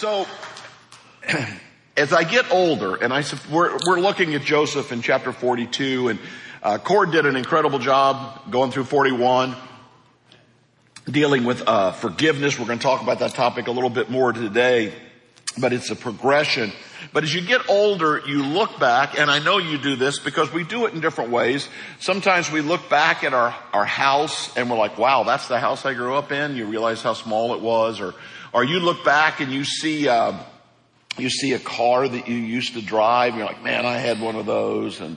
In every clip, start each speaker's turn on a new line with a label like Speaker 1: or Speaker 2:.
Speaker 1: So, as I get older, and I, we're, we're looking at Joseph in chapter 42, and uh, Cord did an incredible job going through 41, dealing with uh, forgiveness. We're going to talk about that topic a little bit more today, but it's a progression. But as you get older, you look back, and I know you do this because we do it in different ways. Sometimes we look back at our, our house and we're like, wow, that's the house I grew up in. You realize how small it was, or or you look back and you see, uh, you see a car that you used to drive. You're like, man, I had one of those. And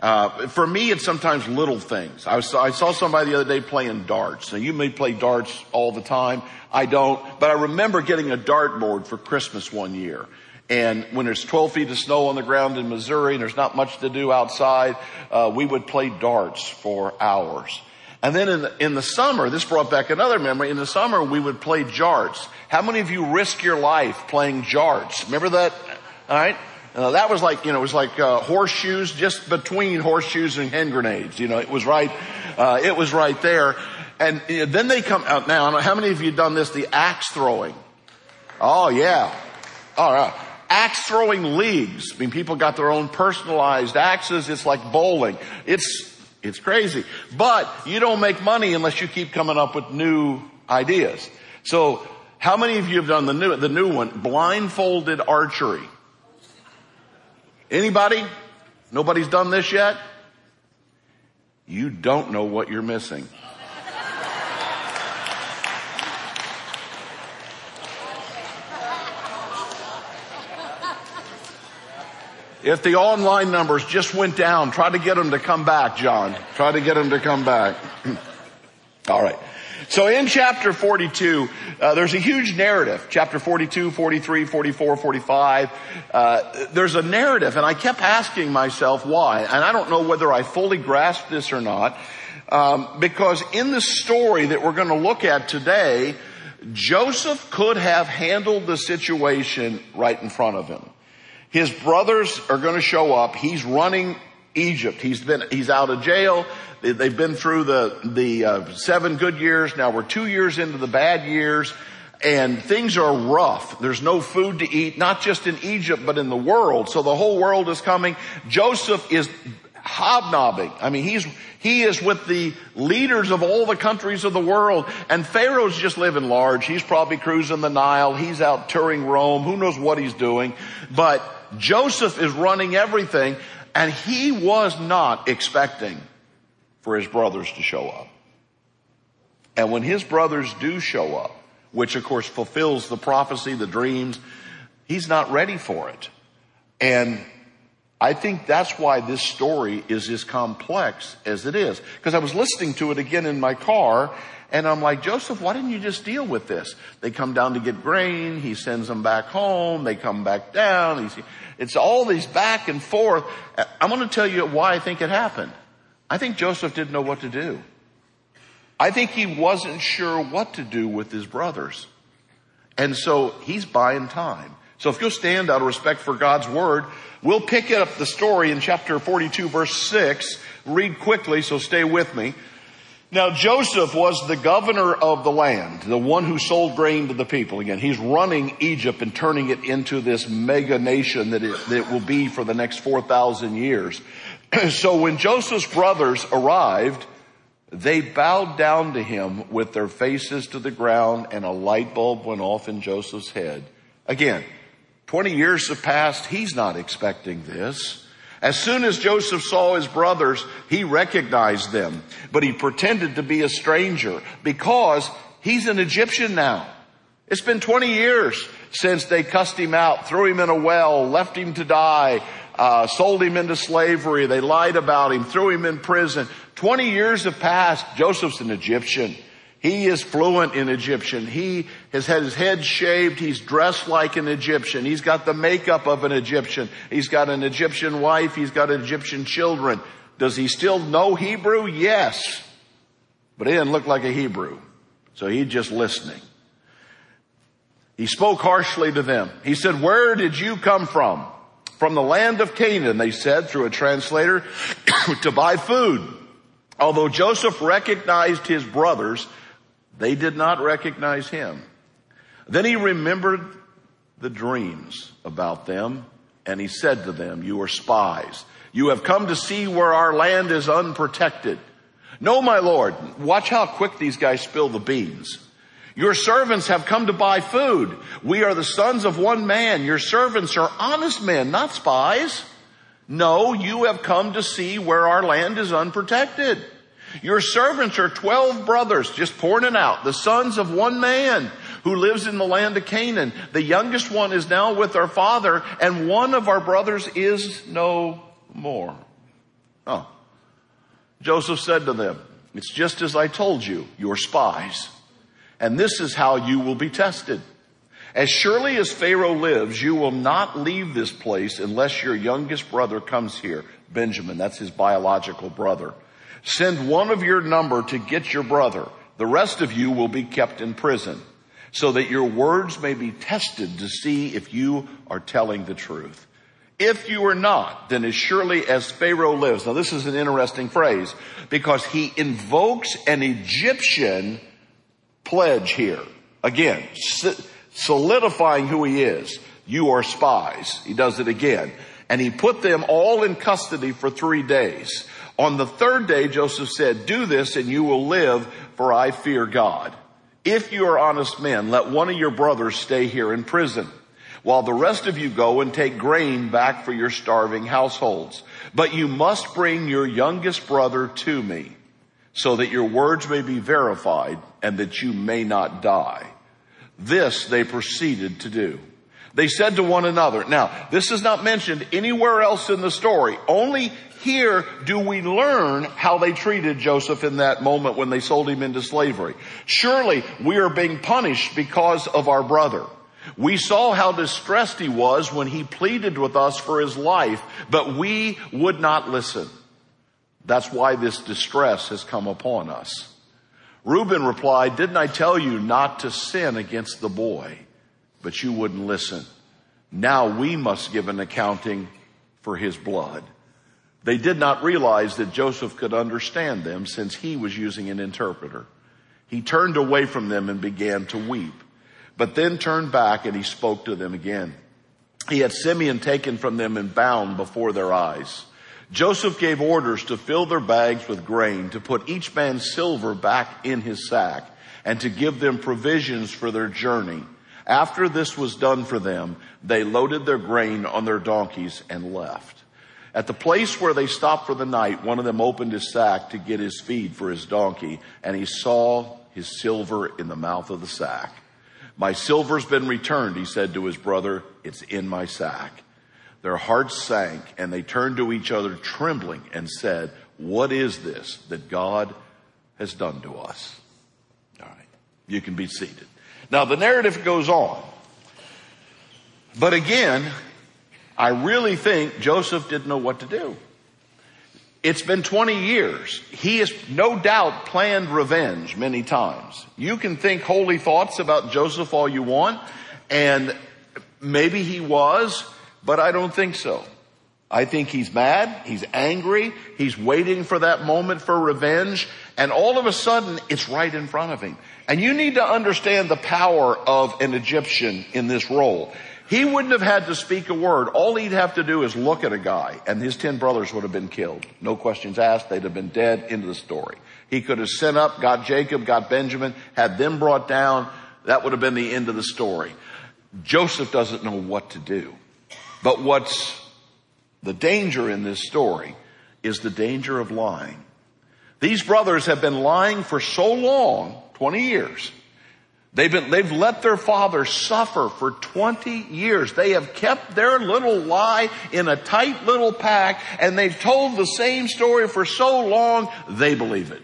Speaker 1: uh, for me, it's sometimes little things. I, was, I saw somebody the other day playing darts. Now you may play darts all the time. I don't, but I remember getting a dartboard for Christmas one year. And when there's 12 feet of snow on the ground in Missouri and there's not much to do outside, uh, we would play darts for hours. And then in the, in the summer, this brought back another memory. In the summer, we would play jarts. How many of you risk your life playing jarts? Remember that? All right. Uh, that was like, you know, it was like uh, horseshoes just between horseshoes and hand grenades. You know, it was right, uh, it was right there. And then they come out now. How many of you done this? The axe throwing. Oh yeah. All right. Axe throwing leagues. I mean, people got their own personalized axes. It's like bowling. It's it's crazy. But you don't make money unless you keep coming up with new ideas. So how many of you have done the new, the new one? Blindfolded archery. Anybody? Nobody's done this yet? You don't know what you're missing. If the online numbers just went down, try to get them to come back, John. Try to get them to come back. All right. So in chapter 42, uh, there's a huge narrative. Chapter 42, 43, 44, 45. Uh, there's a narrative, and I kept asking myself why, and I don't know whether I fully grasped this or not, um, because in the story that we're going to look at today, Joseph could have handled the situation right in front of him. His brothers are going to show up. He's running Egypt. He's been, he's out of jail. They've been through the, the uh, seven good years. Now we're two years into the bad years and things are rough. There's no food to eat, not just in Egypt, but in the world. So the whole world is coming. Joseph is hobnobbing. I mean, he's, he is with the leaders of all the countries of the world and Pharaoh's just living large. He's probably cruising the Nile. He's out touring Rome. Who knows what he's doing? But Joseph is running everything and he was not expecting for his brothers to show up. And when his brothers do show up, which of course fulfills the prophecy, the dreams, he's not ready for it. And I think that's why this story is as complex as it is. Because I was listening to it again in my car and I'm like, Joseph, why didn't you just deal with this? They come down to get grain. He sends them back home. They come back down. He's, it's all these back and forth. I'm to tell you why I think it happened. I think Joseph didn't know what to do. I think he wasn't sure what to do with his brothers. And so he's buying time. So if you'll stand out of respect for God's word, we'll pick up the story in chapter 42 verse 6. Read quickly, so stay with me. Now Joseph was the governor of the land, the one who sold grain to the people. Again, he's running Egypt and turning it into this mega nation that it, that it will be for the next 4,000 years. so when Joseph's brothers arrived, they bowed down to him with their faces to the ground and a light bulb went off in Joseph's head. Again, 20 years have passed. He's not expecting this. As soon as Joseph saw his brothers, he recognized them, but he pretended to be a stranger because he's an Egyptian now. It's been 20 years since they cussed him out, threw him in a well, left him to die, uh, sold him into slavery. They lied about him, threw him in prison. 20 years have passed. Joseph's an Egyptian. He is fluent in Egyptian. He has had his head shaved. He's dressed like an Egyptian. He's got the makeup of an Egyptian. He's got an Egyptian wife. He's got Egyptian children. Does he still know Hebrew? Yes. But he didn't look like a Hebrew. So he's just listening. He spoke harshly to them. He said, where did you come from? from the land of Canaan, they said through a translator, to buy food. Although Joseph recognized his brothers, they did not recognize him. Then he remembered the dreams about them. And he said to them, you are spies. You have come to see where our land is unprotected. No, my Lord, watch how quick these guys spill the beans. Your servants have come to buy food. We are the sons of one man. Your servants are honest men, not spies. No, you have come to see where our land is unprotected. Your servants are 12 brothers, just pouring it out, the sons of one man who lives in the land of Canaan. The youngest one is now with our father and one of our brothers is no more. Oh. Joseph said to them, it's just as I told you, you're spies. And this is how you will be tested. As surely as Pharaoh lives, you will not leave this place unless your youngest brother comes here. Benjamin, that's his biological brother. Send one of your number to get your brother. The rest of you will be kept in prison so that your words may be tested to see if you are telling the truth. If you are not, then as surely as Pharaoh lives. Now this is an interesting phrase because he invokes an Egyptian pledge here. Again, solidifying who he is. You are spies. He does it again. And he put them all in custody for three days. On the third day, Joseph said, do this and you will live for I fear God. If you are honest men, let one of your brothers stay here in prison while the rest of you go and take grain back for your starving households. But you must bring your youngest brother to me so that your words may be verified and that you may not die. This they proceeded to do. They said to one another, now this is not mentioned anywhere else in the story. Only here do we learn how they treated Joseph in that moment when they sold him into slavery. Surely we are being punished because of our brother. We saw how distressed he was when he pleaded with us for his life, but we would not listen. That's why this distress has come upon us. Reuben replied, didn't I tell you not to sin against the boy? But you wouldn't listen. Now we must give an accounting for his blood. They did not realize that Joseph could understand them since he was using an interpreter. He turned away from them and began to weep, but then turned back and he spoke to them again. He had Simeon taken from them and bound before their eyes. Joseph gave orders to fill their bags with grain, to put each man's silver back in his sack, and to give them provisions for their journey. After this was done for them, they loaded their grain on their donkeys and left. At the place where they stopped for the night, one of them opened his sack to get his feed for his donkey, and he saw his silver in the mouth of the sack. My silver's been returned, he said to his brother. It's in my sack. Their hearts sank and they turned to each other trembling and said, what is this that God has done to us? All right. You can be seated. Now the narrative goes on. But again, I really think Joseph didn't know what to do. It's been 20 years. He has no doubt planned revenge many times. You can think holy thoughts about Joseph all you want, and maybe he was, but I don't think so. I think he's mad, he's angry, he's waiting for that moment for revenge, and all of a sudden it's right in front of him. And you need to understand the power of an Egyptian in this role. He wouldn't have had to speak a word. All he'd have to do is look at a guy and his ten brothers would have been killed. No questions asked. They'd have been dead into the story. He could have sent up, got Jacob, got Benjamin, had them brought down. That would have been the end of the story. Joseph doesn't know what to do. But what's the danger in this story is the danger of lying. These brothers have been lying for so long, 20 years. They've been, they've let their father suffer for 20 years. They have kept their little lie in a tight little pack and they've told the same story for so long, they believe it.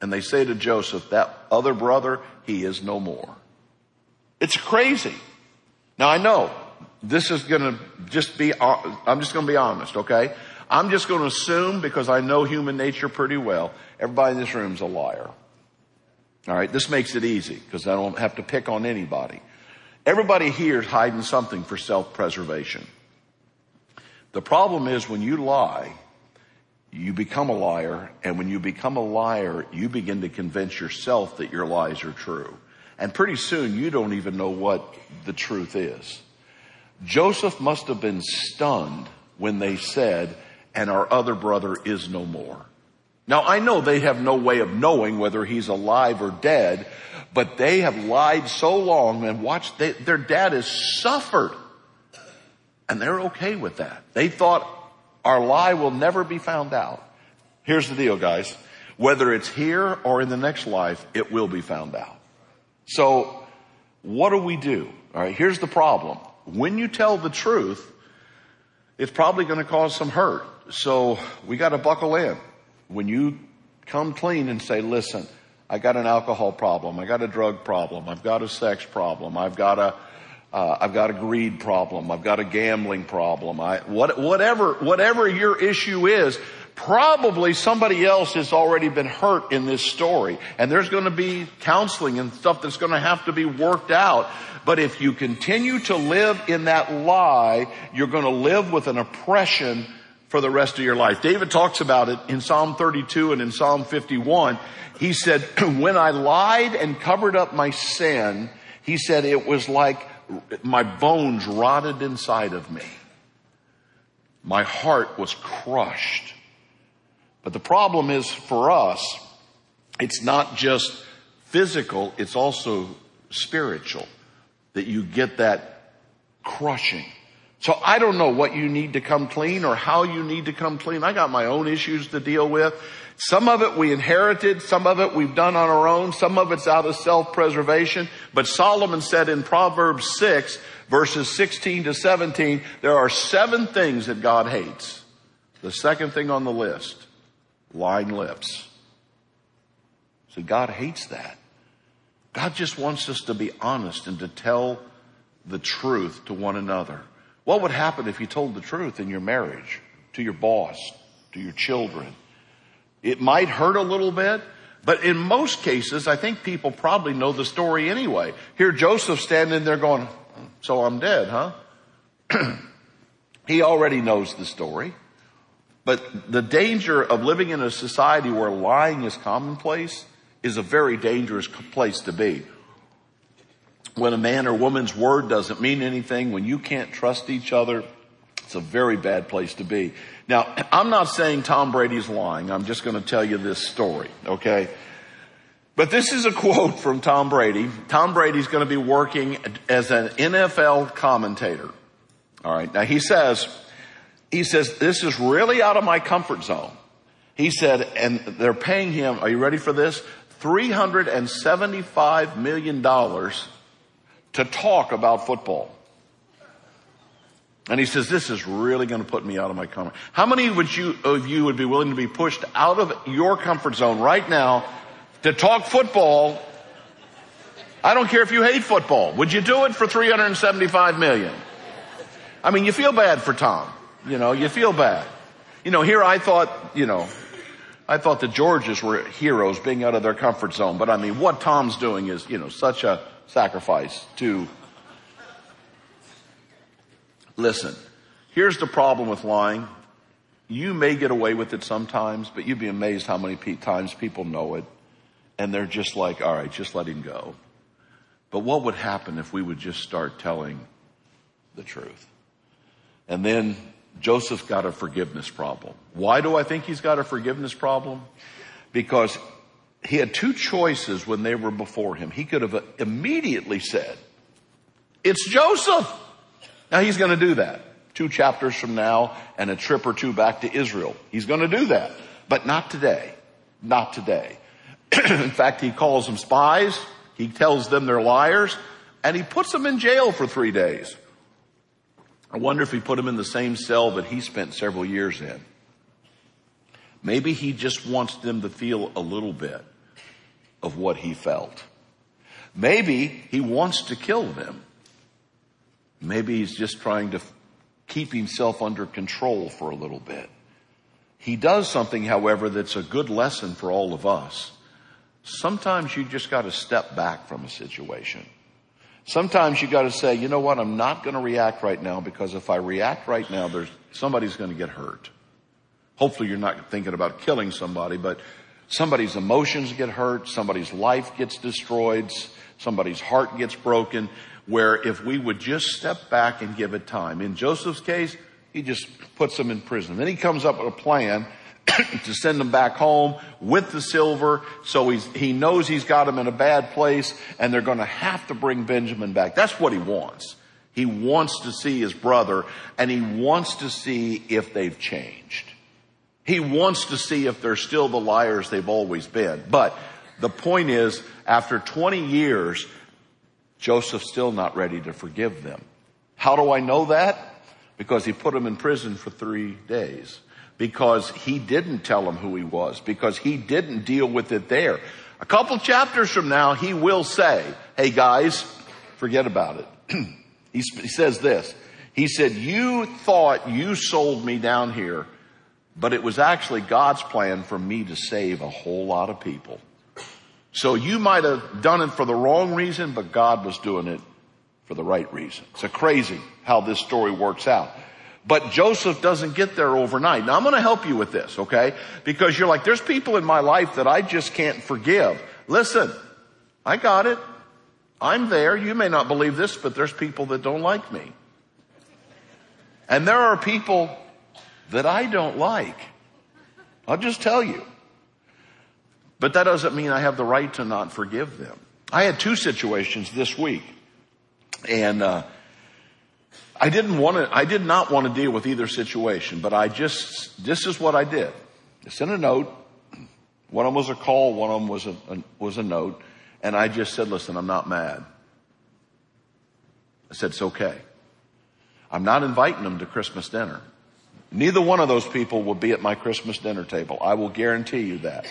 Speaker 1: And they say to Joseph, that other brother, he is no more. It's crazy. Now I know this is going to just be, uh, I'm just going to be honest, okay? I'm just going to assume because I know human nature pretty well, everybody in this room is a liar. All right, this makes it easy because I don't have to pick on anybody. Everybody here is hiding something for self-preservation. The problem is when you lie, you become a liar, and when you become a liar, you begin to convince yourself that your lies are true. And pretty soon you don't even know what the truth is. Joseph must have been stunned when they said, and our other brother is no more. Now I know they have no way of knowing whether he's alive or dead, but they have lied so long and watched, they, their dad has suffered. And they're okay with that. They thought our lie will never be found out. Here's the deal, guys. Whether it's here or in the next life, it will be found out. So what do we do? All right. Here's the problem. When you tell the truth, it's probably going to cause some hurt. So we got to buckle in. When you come clean and say, listen, I got an alcohol problem. I got a drug problem. I've got a sex problem. I've got a, uh, I've got a greed problem. I've got a gambling problem. I, what, whatever, whatever your issue is, probably somebody else has already been hurt in this story. And there's going to be counseling and stuff that's going to have to be worked out. But if you continue to live in that lie, you're going to live with an oppression for the rest of your life. David talks about it in Psalm 32 and in Psalm 51. He said, when I lied and covered up my sin, he said it was like my bones rotted inside of me. My heart was crushed. But the problem is for us, it's not just physical, it's also spiritual that you get that crushing. So I don't know what you need to come clean or how you need to come clean. I got my own issues to deal with. Some of it we inherited, some of it we've done on our own, some of it's out of self-preservation. But Solomon said in Proverbs 6 verses 16 to 17, there are seven things that God hates. The second thing on the list, lying lips. See, God hates that. God just wants us to be honest and to tell the truth to one another. What would happen if you told the truth in your marriage, to your boss, to your children? It might hurt a little bit, but in most cases, I think people probably know the story anyway. Here Joseph standing there going, so I'm dead, huh? he already knows the story. But the danger of living in a society where lying is commonplace is a very dangerous place to be. When a man or woman's word doesn't mean anything, when you can't trust each other, it's a very bad place to be. Now, I'm not saying Tom Brady's lying. I'm just going to tell you this story, okay? But this is a quote from Tom Brady. Tom Brady's going to be working as an NFL commentator. All right. Now he says, he says, this is really out of my comfort zone. He said, and they're paying him, are you ready for this? $375 million to talk about football. And he says, this is really going to put me out of my comfort. How many would you, of you would be willing to be pushed out of your comfort zone right now to talk football? I don't care if you hate football. Would you do it for 375 million? I mean, you feel bad for Tom. You know, you feel bad. You know, here I thought, you know, I thought the Georges were heroes being out of their comfort zone, but I mean, what Tom's doing is, you know, such a sacrifice to listen. Here's the problem with lying. You may get away with it sometimes, but you'd be amazed how many times people know it and they're just like, all right, just let him go. But what would happen if we would just start telling the truth? And then Joseph's got a forgiveness problem. Why do I think he's got a forgiveness problem? Because he had two choices when they were before him. He could have immediately said, it's Joseph. Now he's going to do that. Two chapters from now and a trip or two back to Israel. He's going to do that. But not today. Not today. in fact, he calls them spies. He tells them they're liars and he puts them in jail for three days. I wonder if he put him in the same cell that he spent several years in. Maybe he just wants them to feel a little bit of what he felt. Maybe he wants to kill them. Maybe he's just trying to keep himself under control for a little bit. He does something, however, that's a good lesson for all of us. Sometimes you just got to step back from a situation. Sometimes you got to say, you know what, I'm not going to react right now because if I react right now, there's somebody's going to get hurt. Hopefully you're not thinking about killing somebody, but somebody's emotions get hurt, somebody's life gets destroyed, somebody's heart gets broken. where if we would just step back and give it time. In Joseph's case, he just puts them in prison. Then he comes up with a plan to send them back home with the silver. So he knows he's got them in a bad place and they're going to have to bring Benjamin back. That's what he wants. He wants to see his brother and he wants to see if they've changed. He wants to see if they're still the liars they've always been. But the point is, after 20 years, Joseph's still not ready to forgive them. How do I know that? Because he put them in prison for three days. Because he didn't tell them who he was. Because he didn't deal with it there. A couple chapters from now, he will say, hey guys, forget about it. he, says this. He said, you thought you sold me down here, but it was actually God's plan for me to save a whole lot of people. So you might have done it for the wrong reason, but God was doing it for the right reason. It's a crazy how this story works out. But Joseph doesn't get there overnight. Now I'm going to help you with this, okay? Because you're like, there's people in my life that I just can't forgive. Listen, I got it. I'm there. You may not believe this, but there's people that don't like me. And there are people that I don't like. I'll just tell you. But that doesn't mean I have the right to not forgive them. I had two situations this week and, uh, I didn't want to, I did not want to deal with either situation, but I just, this is what I did. I sent a note. One of them was a call, one of them was a, a was a note. And I just said, listen, I'm not mad. I said, it's okay. I'm not inviting them to Christmas dinner. Neither one of those people will be at my Christmas dinner table. I will guarantee you that.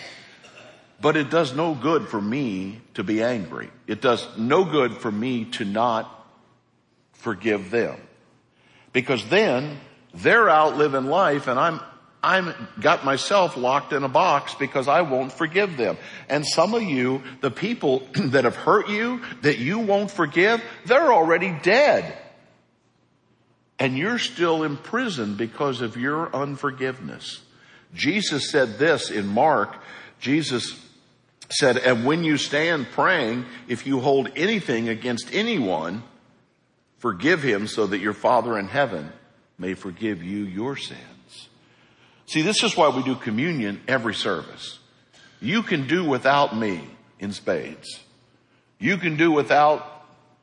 Speaker 1: But it does no good for me to be angry. It does no good for me to not forgive them. Because then they're out living life and I'm, I'm got myself locked in a box because I won't forgive them. And some of you, the people that have hurt you, that you won't forgive, they're already dead. And you're still imprisoned because of your unforgiveness. Jesus said this in Mark. Jesus said, and when you stand praying, if you hold anything against anyone, forgive him so that your Father in heaven may forgive you your sins. See, this is why we do communion every service. You can do without me in spades. You can do without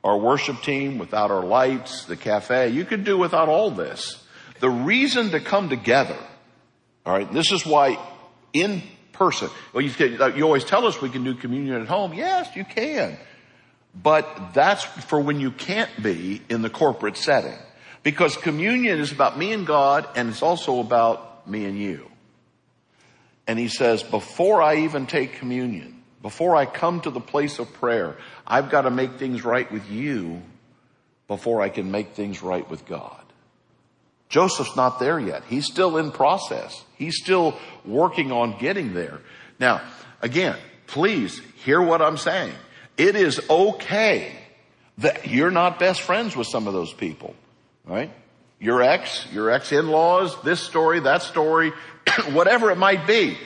Speaker 1: our worship team, without our lights, the cafe. You can do without all this. The reason to come together, all right, this is why in person. Well, you, you always tell us we can do communion at home. Yes, you can. But that's for when you can't be in the corporate setting. Because communion is about me and God and it's also about me and you. And he says, before I even take communion, before I come to the place of prayer, I've got to make things right with you before I can make things right with God. Joseph's not there yet. He's still in process. He's still working on getting there. Now, again, please hear what I'm saying. It is okay that you're not best friends with some of those people, right? Your ex, your ex-in-laws, this story, that story, whatever it might be.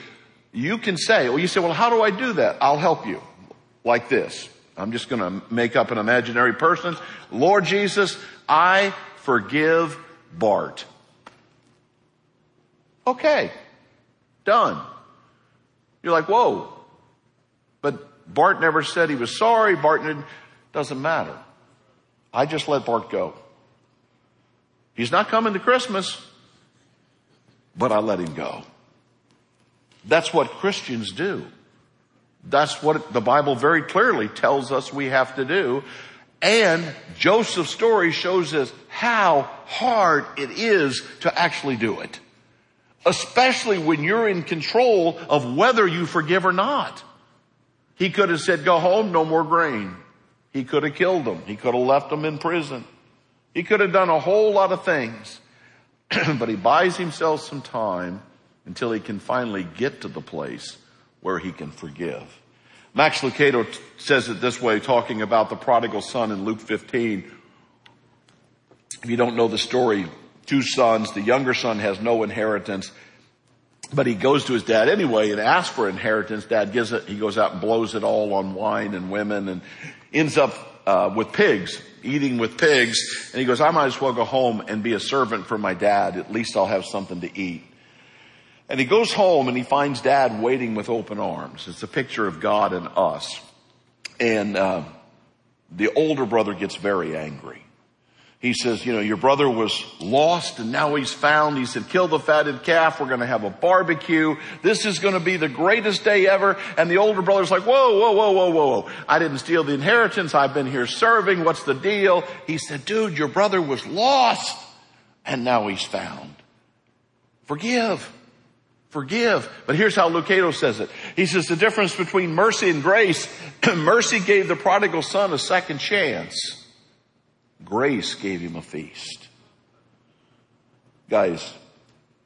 Speaker 1: You can say, well, you say, well, how do I do that? I'll help you. Like this. I'm just gonna make up an imaginary person. Lord Jesus, I forgive Bart. Okay. Done. You're like, whoa. But Bart never said he was sorry. Bart didn't, doesn't matter. I just let Bart go. He's not coming to Christmas, but I let him go. That's what Christians do. That's what the Bible very clearly tells us we have to do. And Joseph's story shows us how hard it is to actually do it. Especially when you're in control of whether you forgive or not. He could have said, go home, no more grain. He could have killed them. He could have left them in prison. He could have done a whole lot of things. but he buys himself some time until he can finally get to the place where he can forgive. Max Lucado t- says it this way, talking about the prodigal son in Luke 15. If you don't know the story, two sons, the younger son has no inheritance, but he goes to his dad anyway and asks for inheritance. Dad gives it, he goes out and blows it all on wine and women and ends up uh, with pigs eating with pigs. And he goes, I might as well go home and be a servant for my dad. At least I'll have something to eat. And he goes home and he finds dad waiting with open arms. It's a picture of God and us. And, uh, the older brother gets very angry. He says, you know, your brother was lost and now he's found. He said, kill the fatted calf. We're going to have a barbecue. This is going to be the greatest day ever. And the older brother's like, whoa, whoa, whoa, whoa, whoa. I didn't steal the inheritance. I've been here serving. What's the deal? He said, dude, your brother was lost and now he's found. Forgive. Forgive. But here's how Lucado says it. He says the difference between mercy and grace, mercy gave the prodigal son a second chance. Grace gave him a feast. Guys,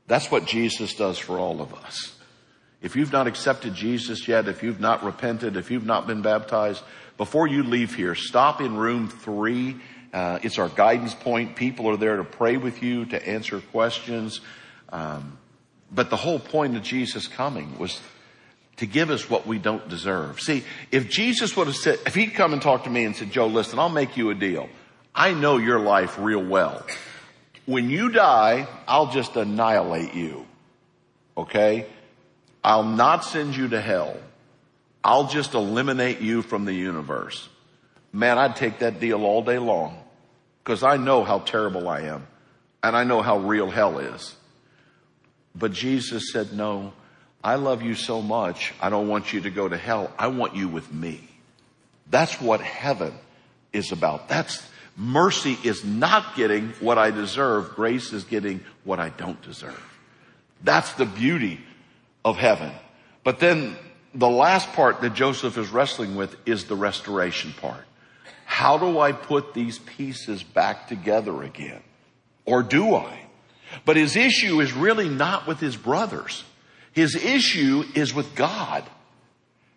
Speaker 1: that's what Jesus does for all of us. If you've not accepted Jesus yet, if you've not repented, if you've not been baptized, before you leave here, stop in room three. Uh, it's our guidance point. People are there to pray with you, to answer questions. Um, but the whole point of Jesus coming was to give us what we don't deserve. See, if Jesus would have said, if he'd come and talked to me and said, Joe, listen, I'll make you a deal. I know your life real well. When you die, I'll just annihilate you. Okay? I'll not send you to hell. I'll just eliminate you from the universe. Man, I'd take that deal all day long because I know how terrible I am and I know how real hell is. But Jesus said, no, I love you so much. I don't want you to go to hell. I want you with me. That's what heaven is about. That's, Mercy is not getting what I deserve. Grace is getting what I don't deserve. That's the beauty of heaven. But then the last part that Joseph is wrestling with is the restoration part. How do I put these pieces back together again? Or do I? But his issue is really not with his brothers. His issue is with God.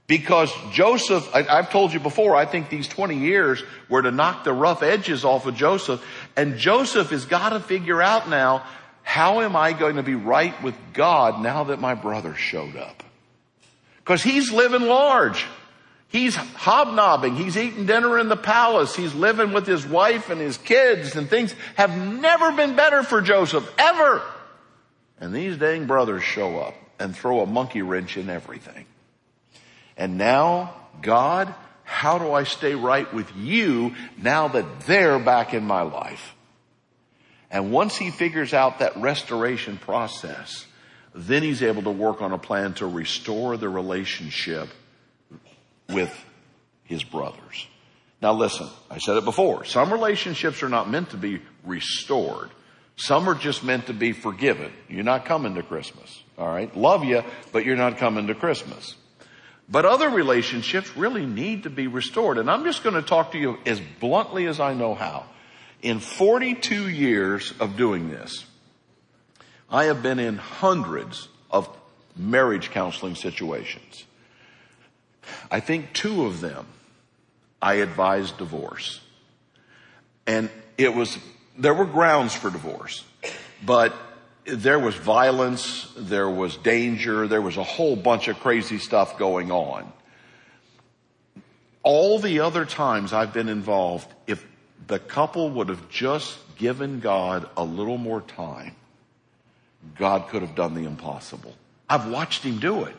Speaker 1: Because Joseph, I, have told you before, I think these 20 years were to knock the rough edges off of Joseph. And Joseph has got to figure out now, how am I going to be right with God now that my brother showed up? Because he's living large. He's hobnobbing. He's eating dinner in the palace. He's living with his wife and his kids and things have never been better for Joseph, ever. And these dang brothers show up and throw a monkey wrench in everything. And now, God, how do I stay right with you now that they're back in my life? And once he figures out that restoration process, then he's able to work on a plan to restore the relationship with his brothers. Now listen, I said it before. Some relationships are not meant to be restored. Some are just meant to be forgiven. You're not coming to Christmas. All right. Love you, but you're not coming to Christmas. But other relationships really need to be restored. And I'm just going to talk to you as bluntly as I know how. In 42 years of doing this, I have been in hundreds of marriage counseling situations. I think two of them I advised divorce. And it was, there were grounds for divorce, but there was violence, there was danger, there was a whole bunch of crazy stuff going on. All the other times I've been involved, if the couple would have just given God a little more time, God could have done the impossible. I've watched him do it.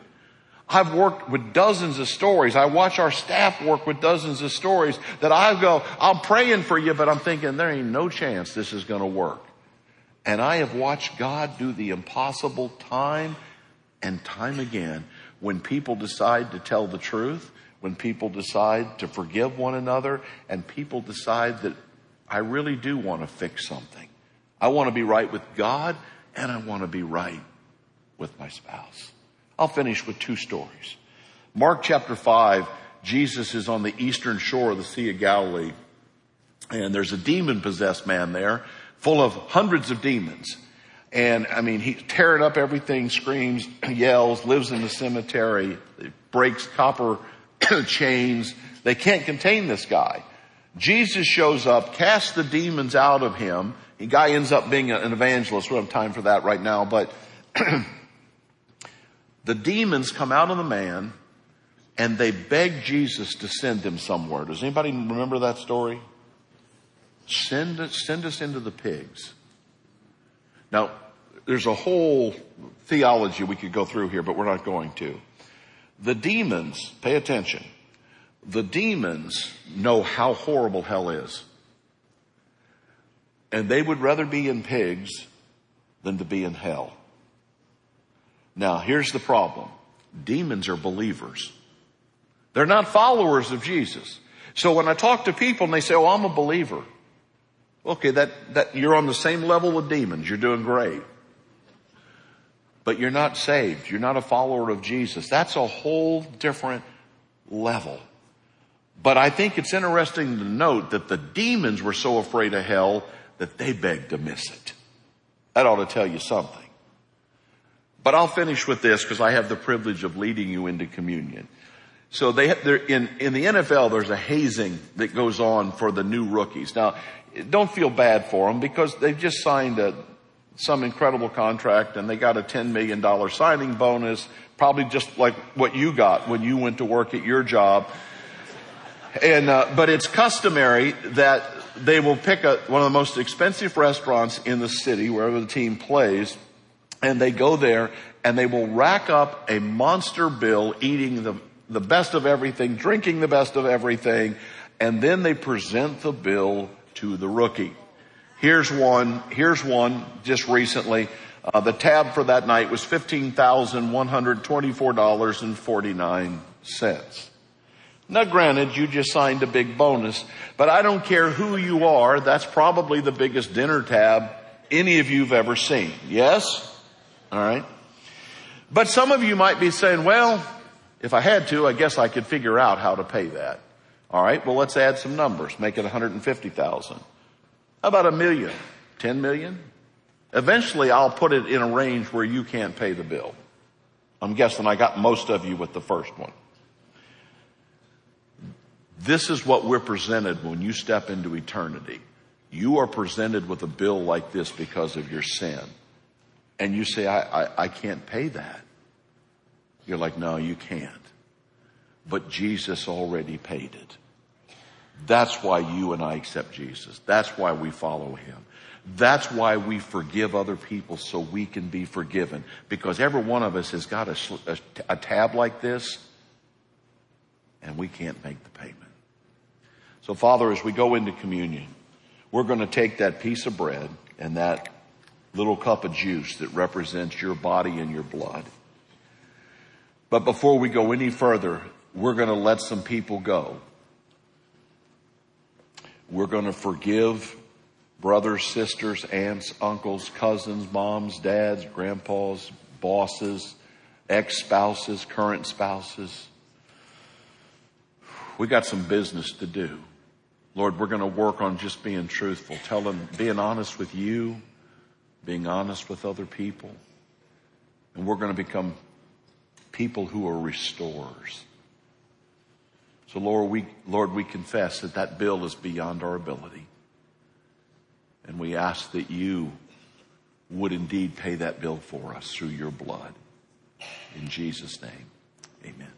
Speaker 1: I've worked with dozens of stories. I watch our staff work with dozens of stories that I go, I'm praying for you, but I'm thinking there ain't no chance this is going to work. And I have watched God do the impossible time and time again when people decide to tell the truth, when people decide to forgive one another, and people decide that I really do want to fix something. I want to be right with God and I want to be right with my spouse. I'll finish with two stories. Mark chapter five, Jesus is on the eastern shore of the Sea of Galilee and there's a demon possessed man there full of hundreds of demons. And I mean, he's tearing up everything, screams, yells, lives in the cemetery, breaks copper chains. They can't contain this guy. Jesus shows up, casts the demons out of him. The guy ends up being an evangelist. We don't have time for that right now, but the demons come out of the man and they beg Jesus to send them somewhere. Does anybody remember that story? Send us, send us into the pigs. Now, there's a whole theology we could go through here, but we're not going to. The demons, pay attention. The demons know how horrible hell is. And they would rather be in pigs than to be in hell. Now, here's the problem. Demons are believers. They're not followers of Jesus. So when I talk to people and they say, oh, I'm a believer. Okay, that, that, you're on the same level with demons. You're doing great. But you're not saved. You're not a follower of Jesus. That's a whole different level. But I think it's interesting to note that the demons were so afraid of hell that they begged to miss it. That ought to tell you something. But I'll finish with this because I have the privilege of leading you into communion. So they, in, in the NFL, there's a hazing that goes on for the new rookies. Now, don't feel bad for them because they've just signed a, some incredible contract and they got a $10 million signing bonus, probably just like what you got when you went to work at your job. And, uh, but it's customary that they will pick a, one of the most expensive restaurants in the city, wherever the team plays, and they go there and they will rack up a monster bill eating the, the best of everything, drinking the best of everything, and then they present the bill to the rookie. Here's one, here's one just recently. Uh, the tab for that night was $15,124.49. Now granted, you just signed a big bonus, but I don't care who you are, that's probably the biggest dinner tab any of you have ever seen. Yes? Alright? But some of you might be saying, well, if I had to, I guess I could figure out how to pay that. Alright, well let's add some numbers, make it 150,000. How about a million? 10 million? Eventually I'll put it in a range where you can't pay the bill. I'm guessing I got most of you with the first one. This is what we're presented when you step into eternity. You are presented with a bill like this because of your sin. And you say, I, I, I can't pay that. You're like, no, you can't. But Jesus already paid it. That's why you and I accept Jesus. That's why we follow him. That's why we forgive other people so we can be forgiven. Because every one of us has got a, a, a tab like this and we can't make the payment. So Father, as we go into communion, we're going to take that piece of bread and that little cup of juice that represents your body and your blood. But before we go any further, we're going to let some people go. We're going to forgive brothers, sisters, aunts, uncles, cousins, moms, dads, grandpas, bosses, ex-spouses, current spouses. We got some business to do. Lord, we're going to work on just being truthful, telling, being honest with you, being honest with other people. And we're going to become people who are restorers. So Lord, we, Lord, we confess that that bill is beyond our ability. And we ask that you would indeed pay that bill for us through your blood. In Jesus' name, amen.